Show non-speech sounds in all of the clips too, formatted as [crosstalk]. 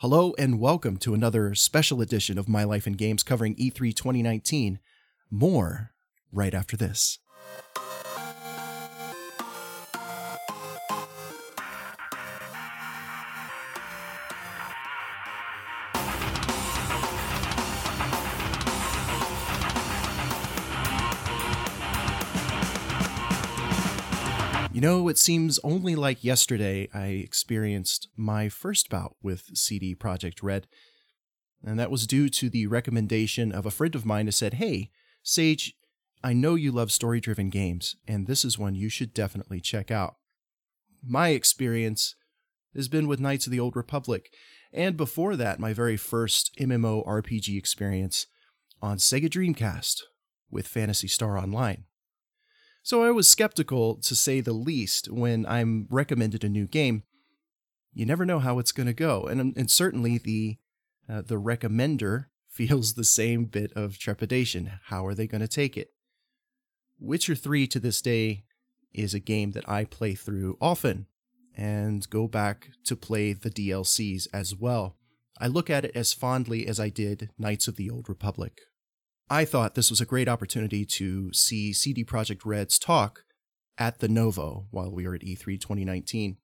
Hello and welcome to another special edition of My Life in Games covering E E3 2019. More right after this. You know, it seems only like yesterday I experienced my first bout with CD Projekt Red, and that was due to the recommendation of a friend of mine who said, Hey, Sage, I know you love story driven games, and this is one you should definitely check out. My experience has been with Knights of the Old Republic, and before that, my very first MMO RPG experience on Sega Dreamcast with Phantasy Star Online. So I was skeptical, to say the least, when I'm recommended a new game. You never know how it's going to go, and, and certainly the uh, the recommender [laughs] feels the same bit of trepidation. How are they going to take it? Witcher 3 to this day is a game that I play through often and go back to play the DLCs as well. I look at it as fondly as I did Knights of the Old Republic. I thought this was a great opportunity to see CD Projekt Red's talk at the Novo while we were at E E3 2019.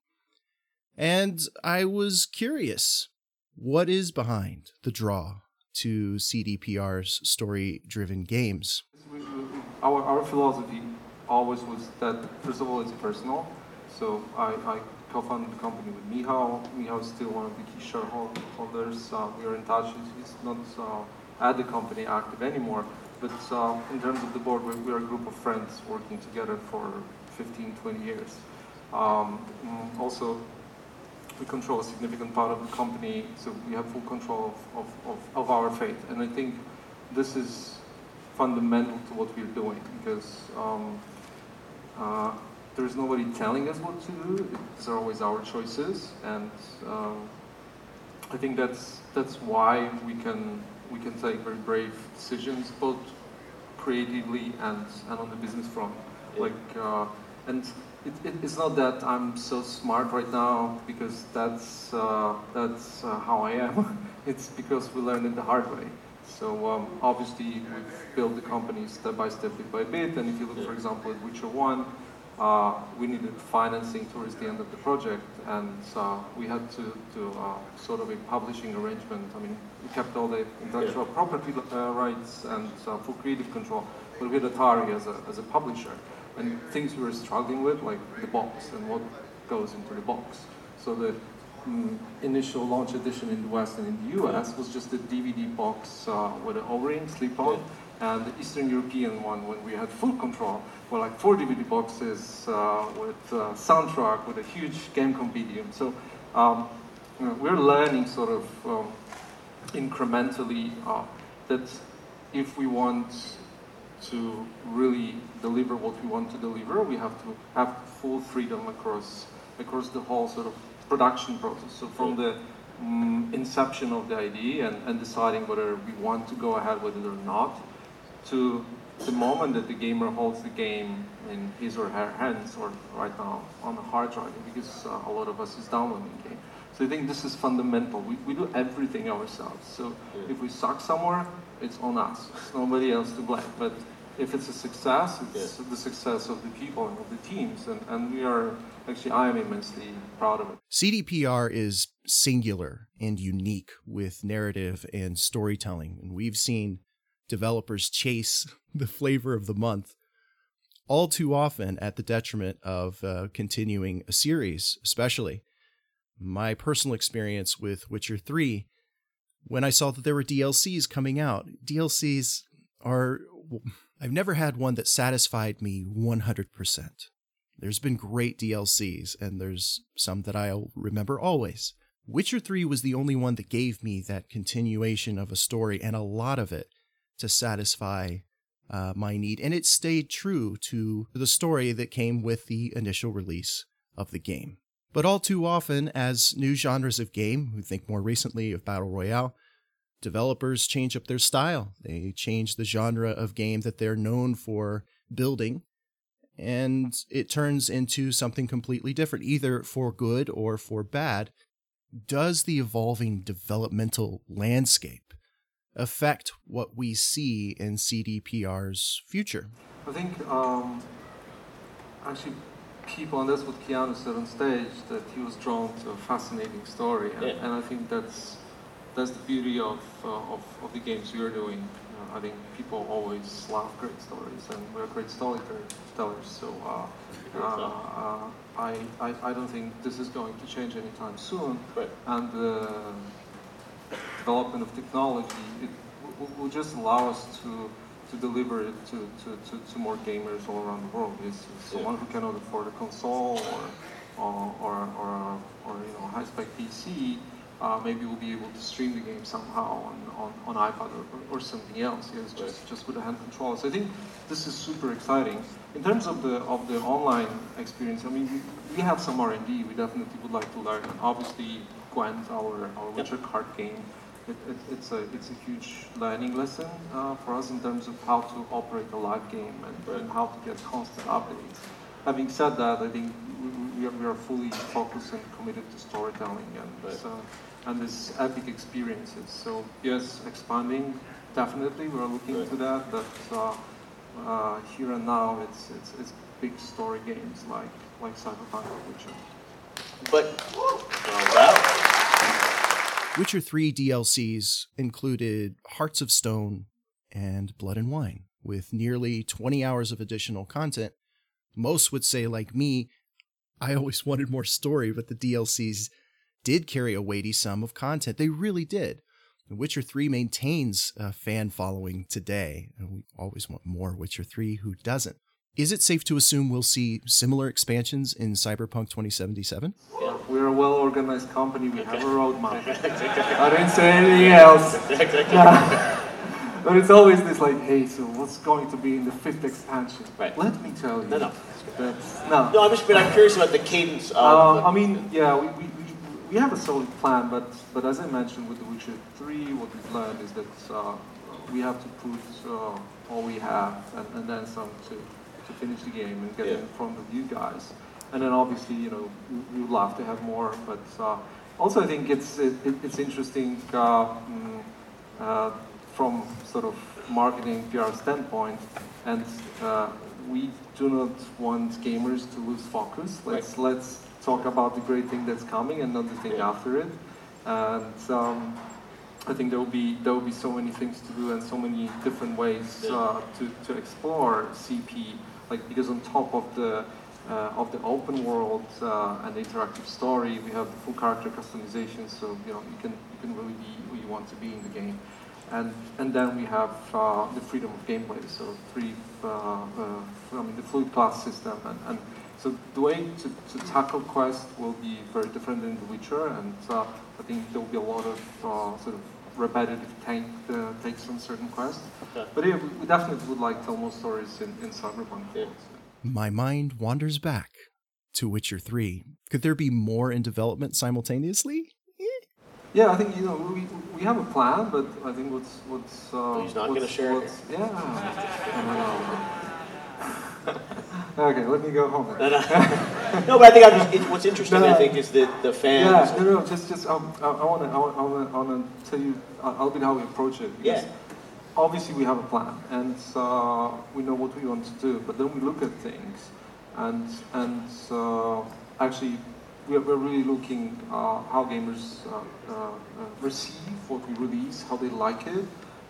And I was curious what is behind the draw to CDPR's story driven games? Our, our philosophy always was that, first of all, it's personal. So I, I co-founded the company with Michał. Michał is still one of the key shareholders. Uh, we are in touch. He's not uh, at the company active anymore. But uh, in terms of the board, we, we are a group of friends working together for 15, 20 years. Um, mm, also, we control a significant part of the company, so we have full control of, of, of, of our fate. And I think this is fundamental to what we're doing because um, uh, there's nobody telling us what to do. These are always our choices, and um, I think that's that's why we can we can take very brave decisions, both creatively and and on the business front. Like, uh, and it, it, it's not that I'm so smart right now because that's uh, that's uh, how I am. [laughs] it's because we learned it the hard way. So um, obviously we've built the company step by step, bit by bit. And if you look, for example, at Witcher One, uh, we needed financing towards the end of the project, and uh, we had to do uh, sort of a publishing arrangement. I mean, we kept all the intellectual property uh, rights and uh, full creative control, but we had Atari as a, as a publisher. And things we were struggling with, like the box and what goes into the box. So the mm, initial launch edition in the West and in the US was just a DVD box uh, with an O-ring, slip-on, and the Eastern European one, when we had full control, were like four DVD boxes uh, with uh, soundtrack, with a huge game compendium. So um, you know, we're learning sort of um, incrementally uh, that if we want to really deliver what we want to deliver, we have to have full freedom across across the whole sort of production process. So from the mm, inception of the idea and, and deciding whether we want to go ahead with it or not, to the moment that the gamer holds the game in his or her hands, or right now on a hard drive, because uh, a lot of us is downloading the game. So I think this is fundamental. We, we do everything ourselves. So if we suck somewhere, it's on us. It's nobody else to blame. But if it's a success, it's the success of the people and of the teams. And, and we are, actually, I am immensely proud of it. CDPR is singular and unique with narrative and storytelling, and we've seen developers chase [laughs] the flavor of the month all too often at the detriment of uh, continuing a series, especially. My personal experience with Witcher 3, when I saw that there were DLCs coming out, DLCs are. I've never had one that satisfied me 100%. There's been great DLCs, and there's some that I'll remember always. Witcher 3 was the only one that gave me that continuation of a story and a lot of it to satisfy uh, my need. And it stayed true to the story that came with the initial release of the game. But all too often, as new genres of game, we think more recently of Battle Royale, developers change up their style. They change the genre of game that they're known for building, and it turns into something completely different, either for good or for bad. does the evolving developmental landscape affect what we see in CDPR's future? I think um, actually people, and that's what Keanu said on stage, that he was drawn to a fascinating story, and, Yeah. and I think that's that's the beauty of uh, of, of the games we are doing. Uh, I think people always love great stories, and we're great storytellers. So uh, uh, uh, I, I I don't think this is going to change anytime soon. Right. And the development of technology it will, will just allow us to to deliver it to, to, to, to more gamers all around the world. It's, it's someone who cannot afford a console or or or, or, or you know high spec PC. Uh, maybe we'll be able to stream the game somehow on, on, on iPad or, or, something else. Yes, just just with a hand controller. So I think this is super exciting. In terms of the of the online experience, I mean, we, we have some R and D. We definitely would like to learn. And obviously, Gwent, our our Witcher card game, it, it, it's a it's a huge learning lesson uh, for us in terms of how to operate a live game and, and how to get constant updates. Having said that, I think we, are, we are fully focused and committed to storytelling and Right. uh, and this epic experiences. So yes, expanding definitely we are looking Right. into that. But uh, uh, here and now, it's it's it's big story games like like Cyberpunk or Witcher. But uh, wow. Witcher 3 DLCs included Hearts of Stone and Blood and Wine, with nearly 20 hours of additional content. Most would say, like me, I always [laughs] wanted more story, but the DLCs did carry a weighty sum of content. They really did. Witcher 3 maintains a fan following today, and we always want more Witcher 3. Who doesn't? Is it safe to assume we'll see similar expansions in Cyberpunk 2077? We're a well-organized company. We have a roadmap. I didn't say anything else. [laughs] But it's always this like, hey, so what's going to be in the fifth expansion? Right. Let me tell you. No, no. That's, no. No, I'm just, but I'm curious about the cadence of. Uh, I mean, yeah, we, we, we, we have a solid plan, but, but as I mentioned with The Witcher 3, what we've learned is that uh, we have to put uh, all we have and, and then some to, to finish the game and get it in front of you guys. And then obviously, you know, we, would love to have more, but uh, also I think it's, it, it- it's interesting uh, mm, uh, from sort of marketing PR standpoint, and uh, we do not want gamers to lose focus. Let's let's talk about the great thing that's coming and not the thing Yeah. after it. And um, I think there will be there will be so many things to do and so many different ways uh, to, to explore CP. Like because on top of the uh, of the open world uh, and the interactive story, we have the full character customization. So you know you can you can really be who you want to be in the game. And, and then we have uh, the freedom of gameplay, so three, uh, uh, I mean the fluid class system, and, and so the way to, to tackle quest will be very different than The Witcher, and uh, I think there will be a lot of sort of repetitive tank, uh, takes on certain quests. Okay. But yeah, we, we definitely would like to tell more stories in, in Cyberpunk. Yeah. My mind wanders back to Witcher 3. Could there be more in development simultaneously? Yeah, I think you know we, we have a plan, but I think what's what's uh, He's not gonna share it what's, Yeah. [laughs] [laughs] Okay, let me go home. [laughs] [laughs] No, but I think I'm just, it, what's interesting, No, I think, is that the fans. Yeah, no, no, just, just, um, I, I wanna, I wanna, I wanna, I wanna tell you a, little bit how we approach it. Yeah. Obviously, we have a plan, and uh, we know what we want to do. But then we look at things, and and uh, actually, we are, we're really looking uh, how gamers uh, uh, uh, receive what we release, how they like it,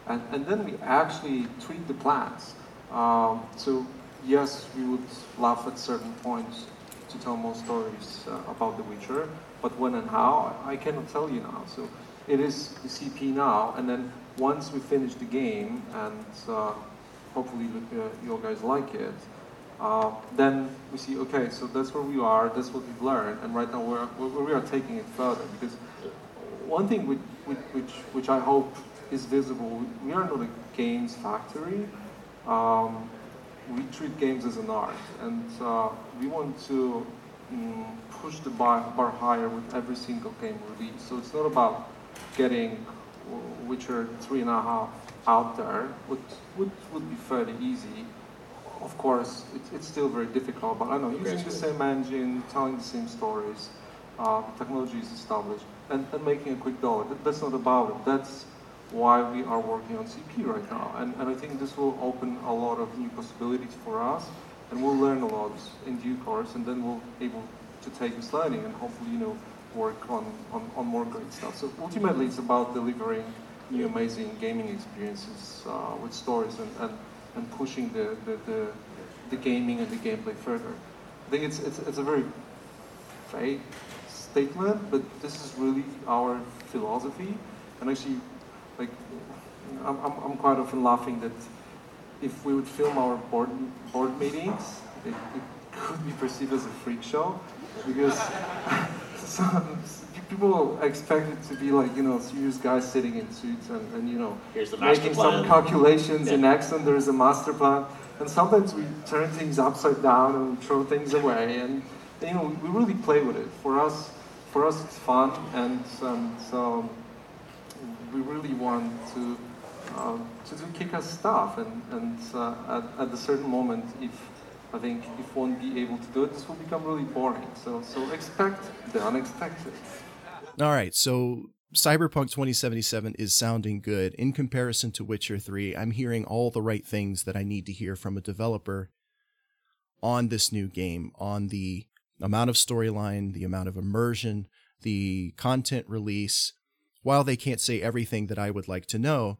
and and then we actually tweak the plans. Um, so yes, we would laugh at certain points to tell more stories uh, about The Witcher, but when and how, I cannot tell you now. So it is the CP now, and then once we finish the game, and uh, hopefully uh, you guys like it, uh, then we see, okay, so that's where we are, that's what we've learned, and right now we're, we're, we are taking it further, because one thing which, which, which, which I hope is visible, we are not a games factory. Um, we treat games as an art, and uh, we want to mm, push the bar, bar higher with every single game release. So it's not about getting Witcher three and a half out there, which would, would be fairly easy. Of course, it, it's still very difficult, but I know using the same engine, telling the same stories, uh, technology is established. and, and making a quick dollar. That, that's not about it. That's why we are working on CP right now. And, and I think this will open a lot of new possibilities for us, and we'll learn a lot in due course, and then we'll be able to take this learning and hopefully, you know, work on, on, on more great stuff. So ultimately, it's about delivering new amazing gaming experiences uh, with stories and, and, and pushing the, the, the, the, gaming and the gameplay further. I think it's, it's, it's a very vague statement, but this is really our philosophy. And actually, like, I'm, I'm, I'm quite often laughing that if we would film our board, board meetings, it, it could be perceived as a freak show because [laughs] some, people expect it to be like, you know, serious guys sitting in suits and, and you know, making some calculations yeah. in Excel. There is a master plan. And sometimes we turn things upside down and throw things away. And, you know, we really play with it. For us, for us it's fun. And um, so we really want to, uh, to do kick-ass stuff. And, and uh, at, at a certain moment, if I think if one be able to do it, this will become really boring. So, so expect the unexpected. All right, so Cyberpunk 2077 is sounding good. In comparison to Witcher 3, I'm hearing all the right things that I need to hear from a developer on this new game, on the amount of storyline, the amount of immersion, the content release. While they can't say everything that I would like to know,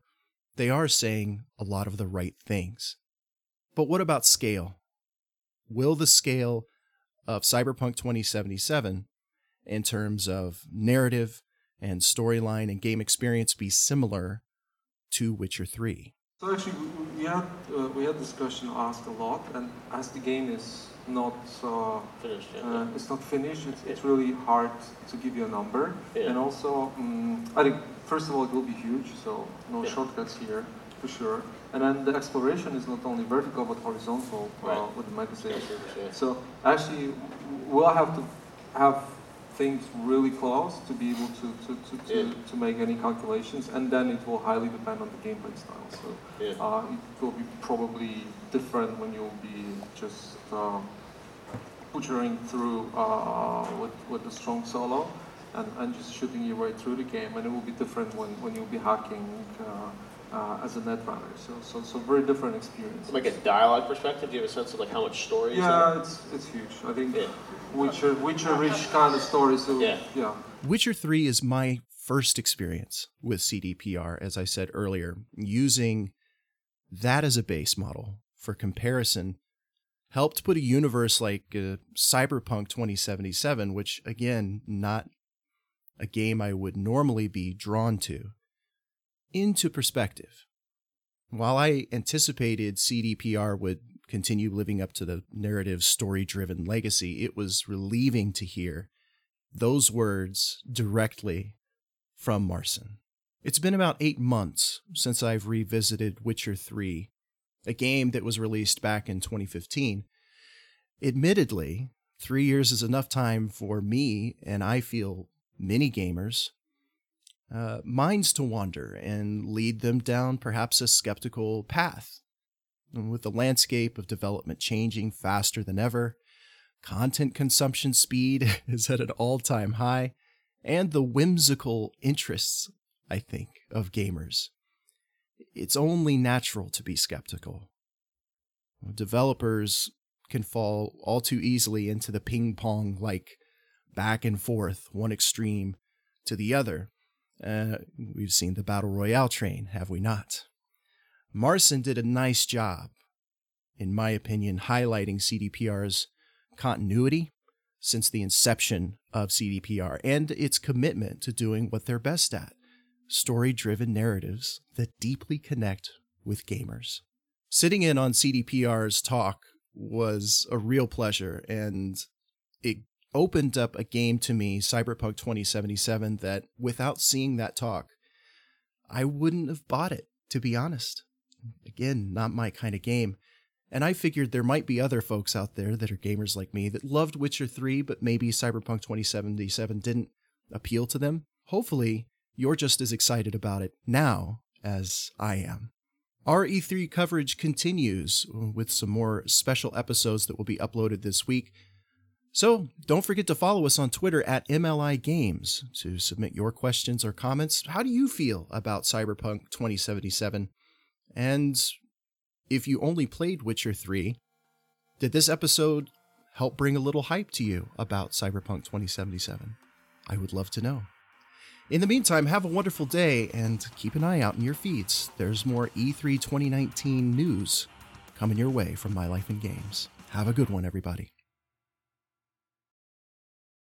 they are saying a lot of the right things. But what about scale? will the scale of Cyberpunk 2077 in terms of narrative and storyline and game experience be similar to Witcher 3? So actually, we had uh, we had discussion asked a lot, and as the game is not uh, finished, yeah. uh, it's not finished. It's, it's really hard to give you a number, yeah. and also um, I think first of all it will be huge, so no shortcuts here for sure. And then the exploration is not only vertical but horizontal uh, right. with the microsaves. Yeah. So actually, we'll have to have things really close to be able to, to, to, to, to, make any calculations, and then it will highly depend on the gameplay style. So uh, it will be probably different when you'll be just uh, butchering through uh, with, with a strong solo and, and just shooting your way through the game, and it will be different when, when you'll be hacking uh, uh, as a netrunner. So, so, so very different experience. From like a dialogue perspective, do you have a sense of like how much story? Yeah, it's it's huge. I think yeah. Witcher Witcher rich kind of story. So yeah. yeah. Witcher Three is my first experience with CDPR, as I said earlier, using that as a base model for comparison helped put a universe like uh, Cyberpunk 2077, which again, not a game I would normally be drawn to into perspective. While I anticipated CDPR would continue living up to the narrative story driven legacy, it was relieving to hear those words directly from Marcin. It's been about eight months since I've revisited Witcher 3, a game that was released back in 2015. Admittedly, three years is enough time for me, and I feel many gamers, uh, minds to wander and lead them down perhaps a skeptical path. And with the landscape of development changing faster than ever, content consumption speed [laughs] is at an all time high, and the whimsical interests, I think, of gamers. It's only natural to be skeptical. Developers can fall all too easily into the ping pong like back and forth, one extreme to the other, uh, we've seen the Battle Royale train, have we not? Marcin did a nice job, in my opinion, highlighting CDPR's continuity since the inception of CDPR and its commitment to doing what they're best at story driven narratives that deeply connect with gamers. Sitting in on CDPR's talk was a real pleasure, and it opened up a game to me, Cyberpunk 2077, that without seeing that talk, I wouldn't have bought it, to be honest. Again, not my kind of game. And I figured there might be other folks out there that are gamers like me that loved Witcher 3, but maybe Cyberpunk 2077 didn't appeal to them. Hopefully, you're just as excited about it now as I am. Our E3 coverage continues with some more special episodes that will be uploaded this week. So don't forget to follow us on Twitter at MLI Games to submit your questions or comments. How do you feel about Cyberpunk 2077? And if you only played Witcher 3, did this episode help bring a little hype to you about Cyberpunk 2077? I would love to know. In the meantime, have a wonderful day and keep an eye out in your feeds. There's more E3 2019 news coming your way from My Life in Games. Have a good one, everybody.